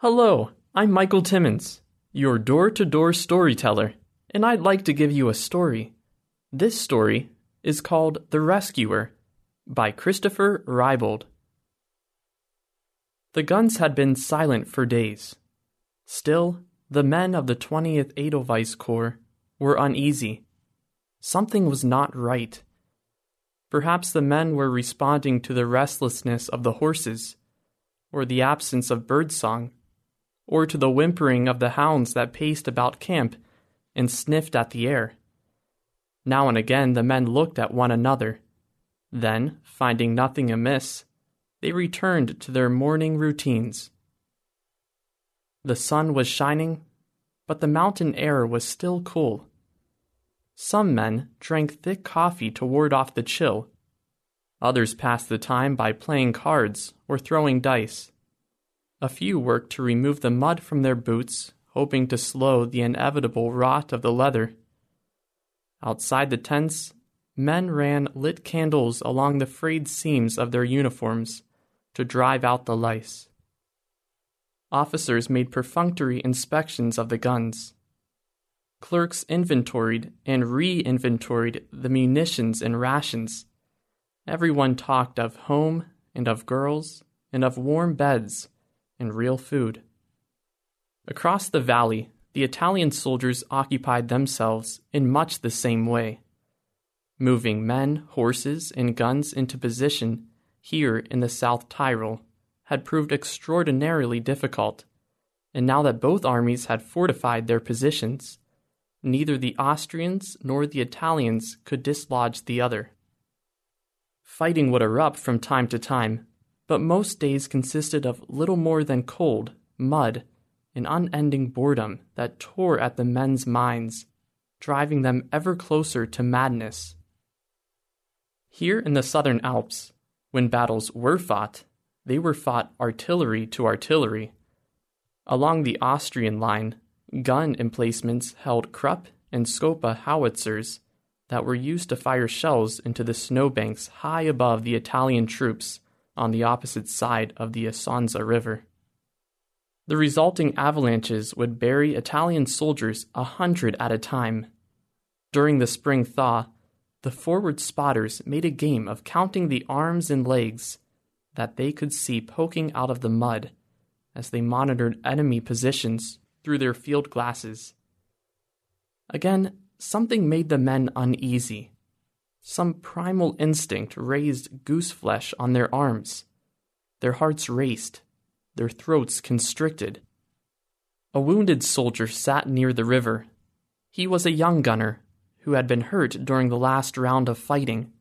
Hello, I'm Michael Timmons, your door to door storyteller, and I'd like to give you a story. This story is called The Rescuer by Christopher Rybold. The guns had been silent for days. Still, the men of the 20th Edelweiss Corps were uneasy. Something was not right. Perhaps the men were responding to the restlessness of the horses, or the absence of birdsong, or to the whimpering of the hounds that paced about camp and sniffed at the air. Now and again the men looked at one another. Then, finding nothing amiss, they returned to their morning routines. The sun was shining, but the mountain air was still cool. Some men drank thick coffee to ward off the chill. Others passed the time by playing cards or throwing dice. A few worked to remove the mud from their boots, hoping to slow the inevitable rot of the leather. Outside the tents, men ran lit candles along the frayed seams of their uniforms to drive out the lice. Officers made perfunctory inspections of the guns. Clerks inventoried and re inventoried the munitions and rations. Everyone talked of home and of girls and of warm beds and real food. Across the valley, the Italian soldiers occupied themselves in much the same way. Moving men, horses, and guns into position here in the South Tyrol had proved extraordinarily difficult, and now that both armies had fortified their positions, neither the Austrians nor the Italians could dislodge the other. Fighting would erupt from time to time, but most days consisted of little more than cold, mud, and unending boredom that tore at the men's minds, driving them ever closer to madness. Here in the southern Alps, when battles were fought, they were fought artillery to artillery. Along the Austrian line, gun emplacements held Krupp and Skoda howitzers that were used to fire shells into the snowbanks high above the Italian troops on the opposite side of the Isonzo River. The resulting avalanches would bury Italian soldiers a hundred at a time. During the spring thaw, the forward spotters made a game of counting the arms and legs that they could see poking out of the mud as they monitored enemy positions through their field glasses. Again, something made the men uneasy. Some primal instinct raised goose flesh on their arms. Their hearts raced, their throats constricted. A wounded soldier sat near the river. He was a young gunner who had been hurt during the last round of fighting.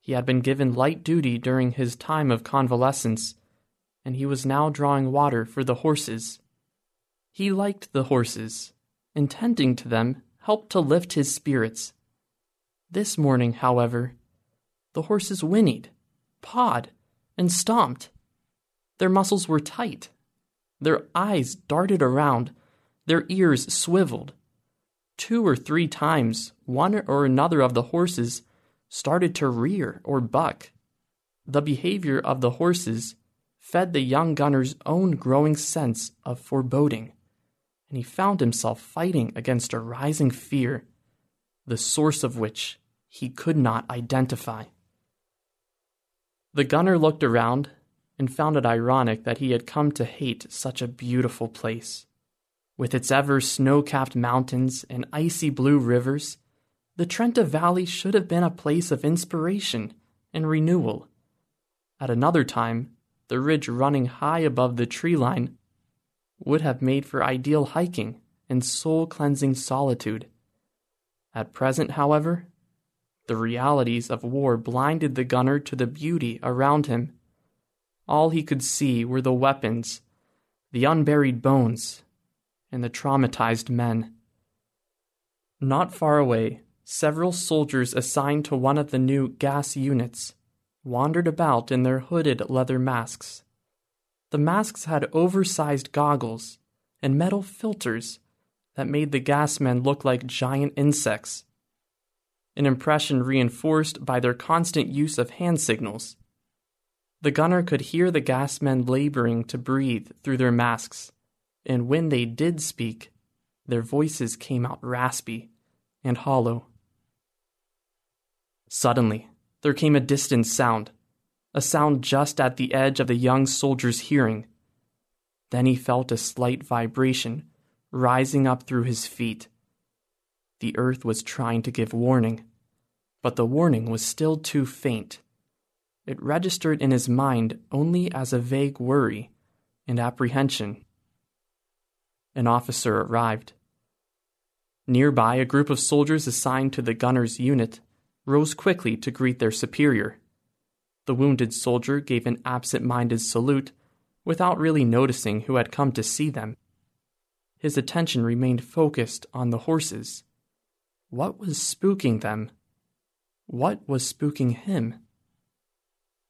He had been given light duty during his time of convalescence, and he was now drawing water for the horses. He liked the horses, and tending to them helped to lift his spirits. This morning, however, the horses whinnied, pawed, and stomped. Their muscles were tight. Their eyes darted around. Their ears swiveled. Two or three times, one or another of the horses started to rear or buck. The behavior of the horses fed the young gunner's own growing sense of foreboding, and he found himself fighting against a rising fear, the source of which he could not identify. The gunner looked around and found it ironic that he had come to hate such a beautiful place. With its ever snow capped mountains and icy blue rivers, the Trenta Valley should have been a place of inspiration and renewal. At another time, the ridge running high above the tree line would have made for ideal hiking and soul cleansing solitude. At present, however, the realities of war blinded the gunner to the beauty around him. All he could see were the weapons, the unburied bones, and the traumatized men. Not far away, several soldiers assigned to one of the new gas units wandered about in their hooded leather masks. The masks had oversized goggles and metal filters that made the gas men look like giant insects an impression reinforced by their constant use of hand signals. The gunner could hear the gas men laboring to breathe through their masks, and when they did speak, their voices came out raspy and hollow. Suddenly, there came a distant sound, a sound just at the edge of the young soldier's hearing. Then he felt a slight vibration rising up through his feet. The earth was trying to give warning, but the warning was still too faint. It registered in his mind only as a vague worry and apprehension. An officer arrived. Nearby, a group of soldiers assigned to the gunner's unit rose quickly to greet their superior. The wounded soldier gave an absent minded salute without really noticing who had come to see them. His attention remained focused on the horses. What was spooking them? What was spooking him?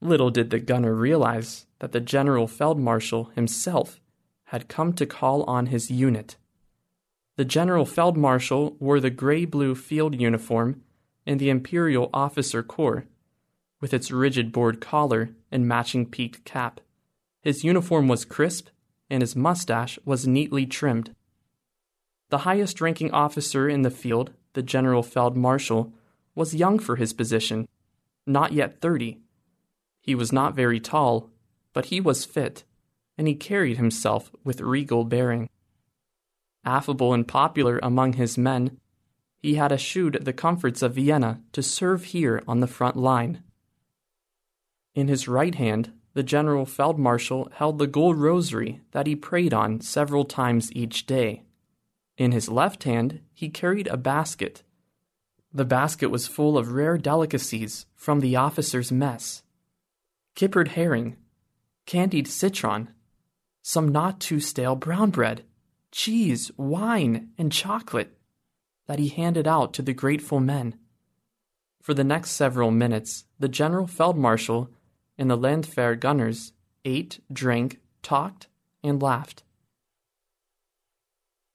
Little did the gunner realize that the General Feldmarschall himself had come to call on his unit. The General Feldmarschall wore the gray blue field uniform in the Imperial Officer Corps, with its rigid board collar and matching peaked cap. His uniform was crisp, and his mustache was neatly trimmed. The highest ranking officer in the field, the General Feldmarschall, was young for his position, not yet thirty. He was not very tall, but he was fit, and he carried himself with regal bearing. Affable and popular among his men, he had eschewed the comforts of Vienna to serve here on the front line. In his right hand, the General Feldmarschall held the gold rosary that he prayed on several times each day. In his left hand, he carried a basket. The basket was full of rare delicacies from the officers' mess kippered herring, candied citron, some not too stale brown bread, cheese, wine, and chocolate that he handed out to the grateful men. For the next several minutes, the General Feldmarschall and the Landwehr gunners ate, drank, talked, and laughed.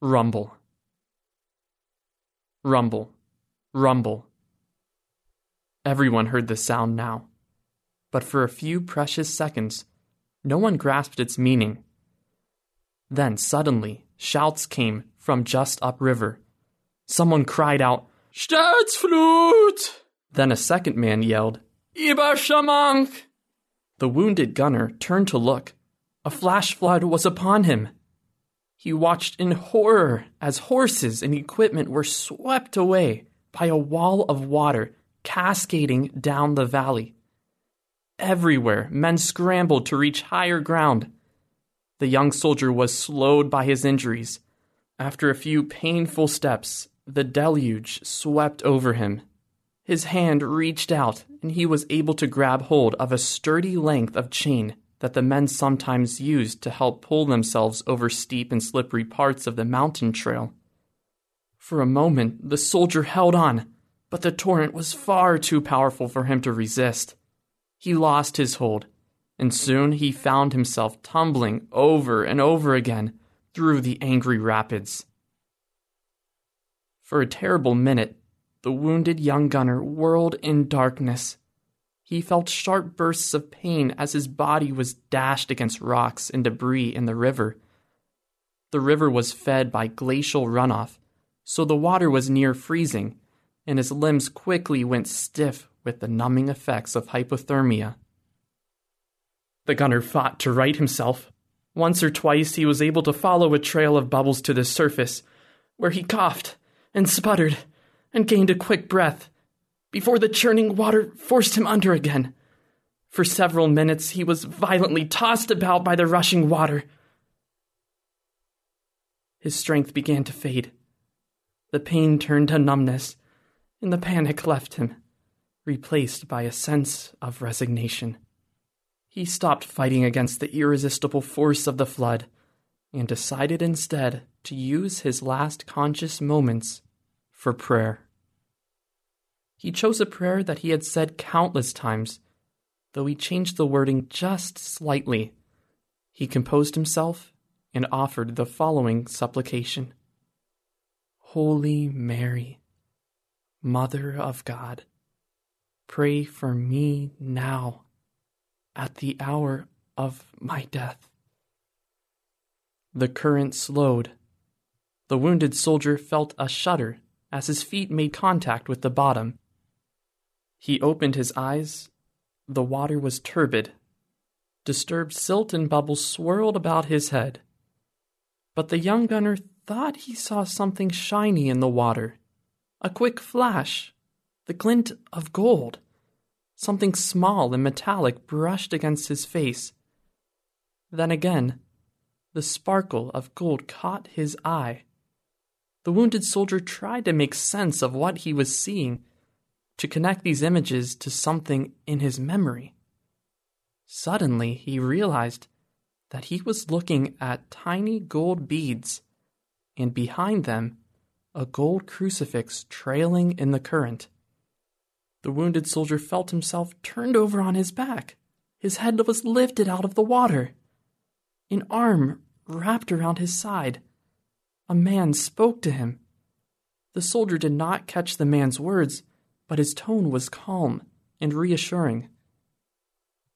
Rumble. Rumble. Rumble. Everyone heard the sound now, but for a few precious seconds, no one grasped its meaning. Then suddenly, shouts came from just upriver. Someone cried out, Sturzflut! Then a second man yelled, Überschwemmung! The wounded gunner turned to look. A flash flood was upon him. He watched in horror as horses and equipment were swept away by a wall of water cascading down the valley. Everywhere, men scrambled to reach higher ground. The young soldier was slowed by his injuries. After a few painful steps, the deluge swept over him. His hand reached out, and he was able to grab hold of a sturdy length of chain that the men sometimes used to help pull themselves over steep and slippery parts of the mountain trail. For a moment, the soldier held on, but the torrent was far too powerful for him to resist. He lost his hold, and soon he found himself tumbling over and over again through the angry rapids. For a terrible minute, the wounded young gunner whirled in darkness, he felt sharp bursts of pain as his body was dashed against rocks and debris in the river. The river was fed by glacial runoff, so the water was near freezing, and his limbs quickly went stiff with the numbing effects of hypothermia. The gunner fought to right himself. Once or twice he was able to follow a trail of bubbles to the surface, where he coughed and sputtered and gained a quick breath before the churning water forced him under again. For several minutes he was violently tossed about by the rushing water. His strength began to fade. The pain turned to numbness, and the panic left him, replaced by a sense of resignation. He stopped fighting against the irresistible force of the flood and decided instead to use his last conscious moments for prayer. He chose a prayer that he had said countless times, though he changed the wording just slightly. He composed himself and offered the following supplication Holy Mary, Mother of God, pray for me now at the hour of my death. The current slowed. The wounded soldier felt a shudder as his feet made contact with the bottom. He opened his eyes. The water was turbid. Disturbed silt and bubbles swirled about his head. But the young gunner thought he saw something shiny in the water. A quick flash, the glint of gold. Something small and metallic brushed against his face. Then again, the sparkle of gold caught his eye. The wounded soldier tried to make sense of what he was seeing, to connect these images to something in his memory. Suddenly, he realized that he was looking at tiny gold beads, and behind them, a gold crucifix trailing in the current. The wounded soldier felt himself turned over on his back. His head was lifted out of the water. An arm wrapped around his side. A man spoke to him. The soldier did not catch the man's words, but his tone was calm and reassuring.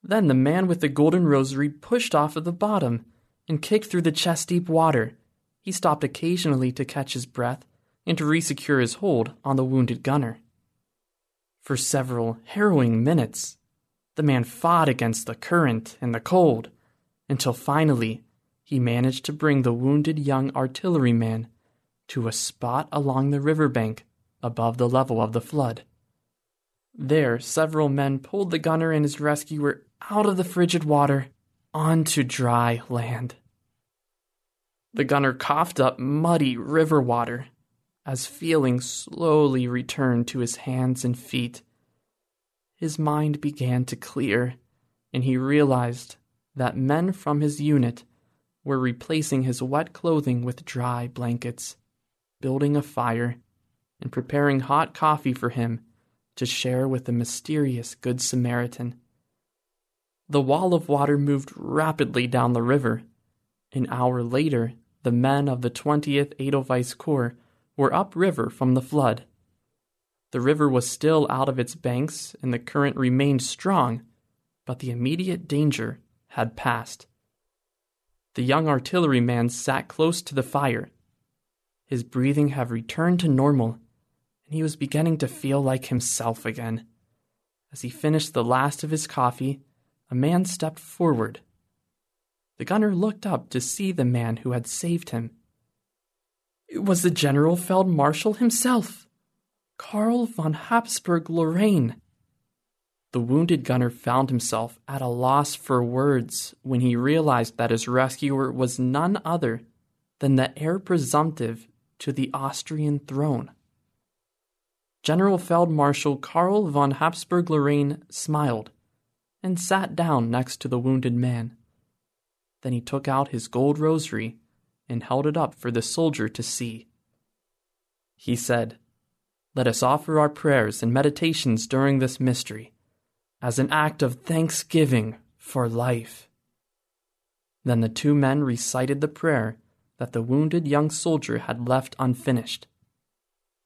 Then the man with the golden rosary pushed off at the bottom and kicked through the chest deep water. He stopped occasionally to catch his breath and to resecure his hold on the wounded gunner. For several harrowing minutes, the man fought against the current and the cold until finally he managed to bring the wounded young artilleryman to a spot along the river bank above the level of the flood. There, several men pulled the gunner and his rescuer out of the frigid water onto dry land. The gunner coughed up muddy river water as feeling slowly returned to his hands and feet. His mind began to clear, and he realized that men from his unit were replacing his wet clothing with dry blankets, building a fire, and preparing hot coffee for him to share with the mysterious Good Samaritan. The wall of water moved rapidly down the river. An hour later, the men of the 20th Edelweiss Corps were upriver from the flood. The river was still out of its banks and the current remained strong, but the immediate danger had passed. The young artilleryman sat close to the fire. His breathing had returned to normal, and he was beginning to feel like himself again. As he finished the last of his coffee, a man stepped forward. The gunner looked up to see the man who had saved him. It was the General Feldmarschall himself, Karl von Habsburg Lorraine. The wounded gunner found himself at a loss for words when he realized that his rescuer was none other than the heir presumptive to the Austrian throne. General Feldmarschall Karl von Habsburg Lorraine smiled and sat down next to the wounded man. Then he took out his gold rosary and held it up for the soldier to see. He said, Let us offer our prayers and meditations during this mystery as an act of thanksgiving for life. Then the two men recited the prayer that the wounded young soldier had left unfinished.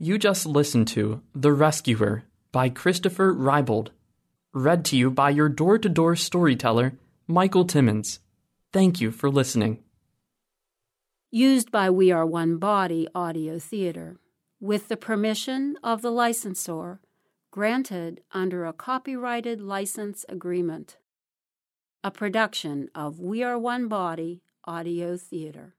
You just listened to The Rescuer by Christopher Reibold read to you by your door to door storyteller, Michael Timmons. Thank you for listening. Used by We Are One Body Audio Theater, with the permission of the licensor, granted under a copyrighted license agreement. A production of We Are One Body Audio Theater.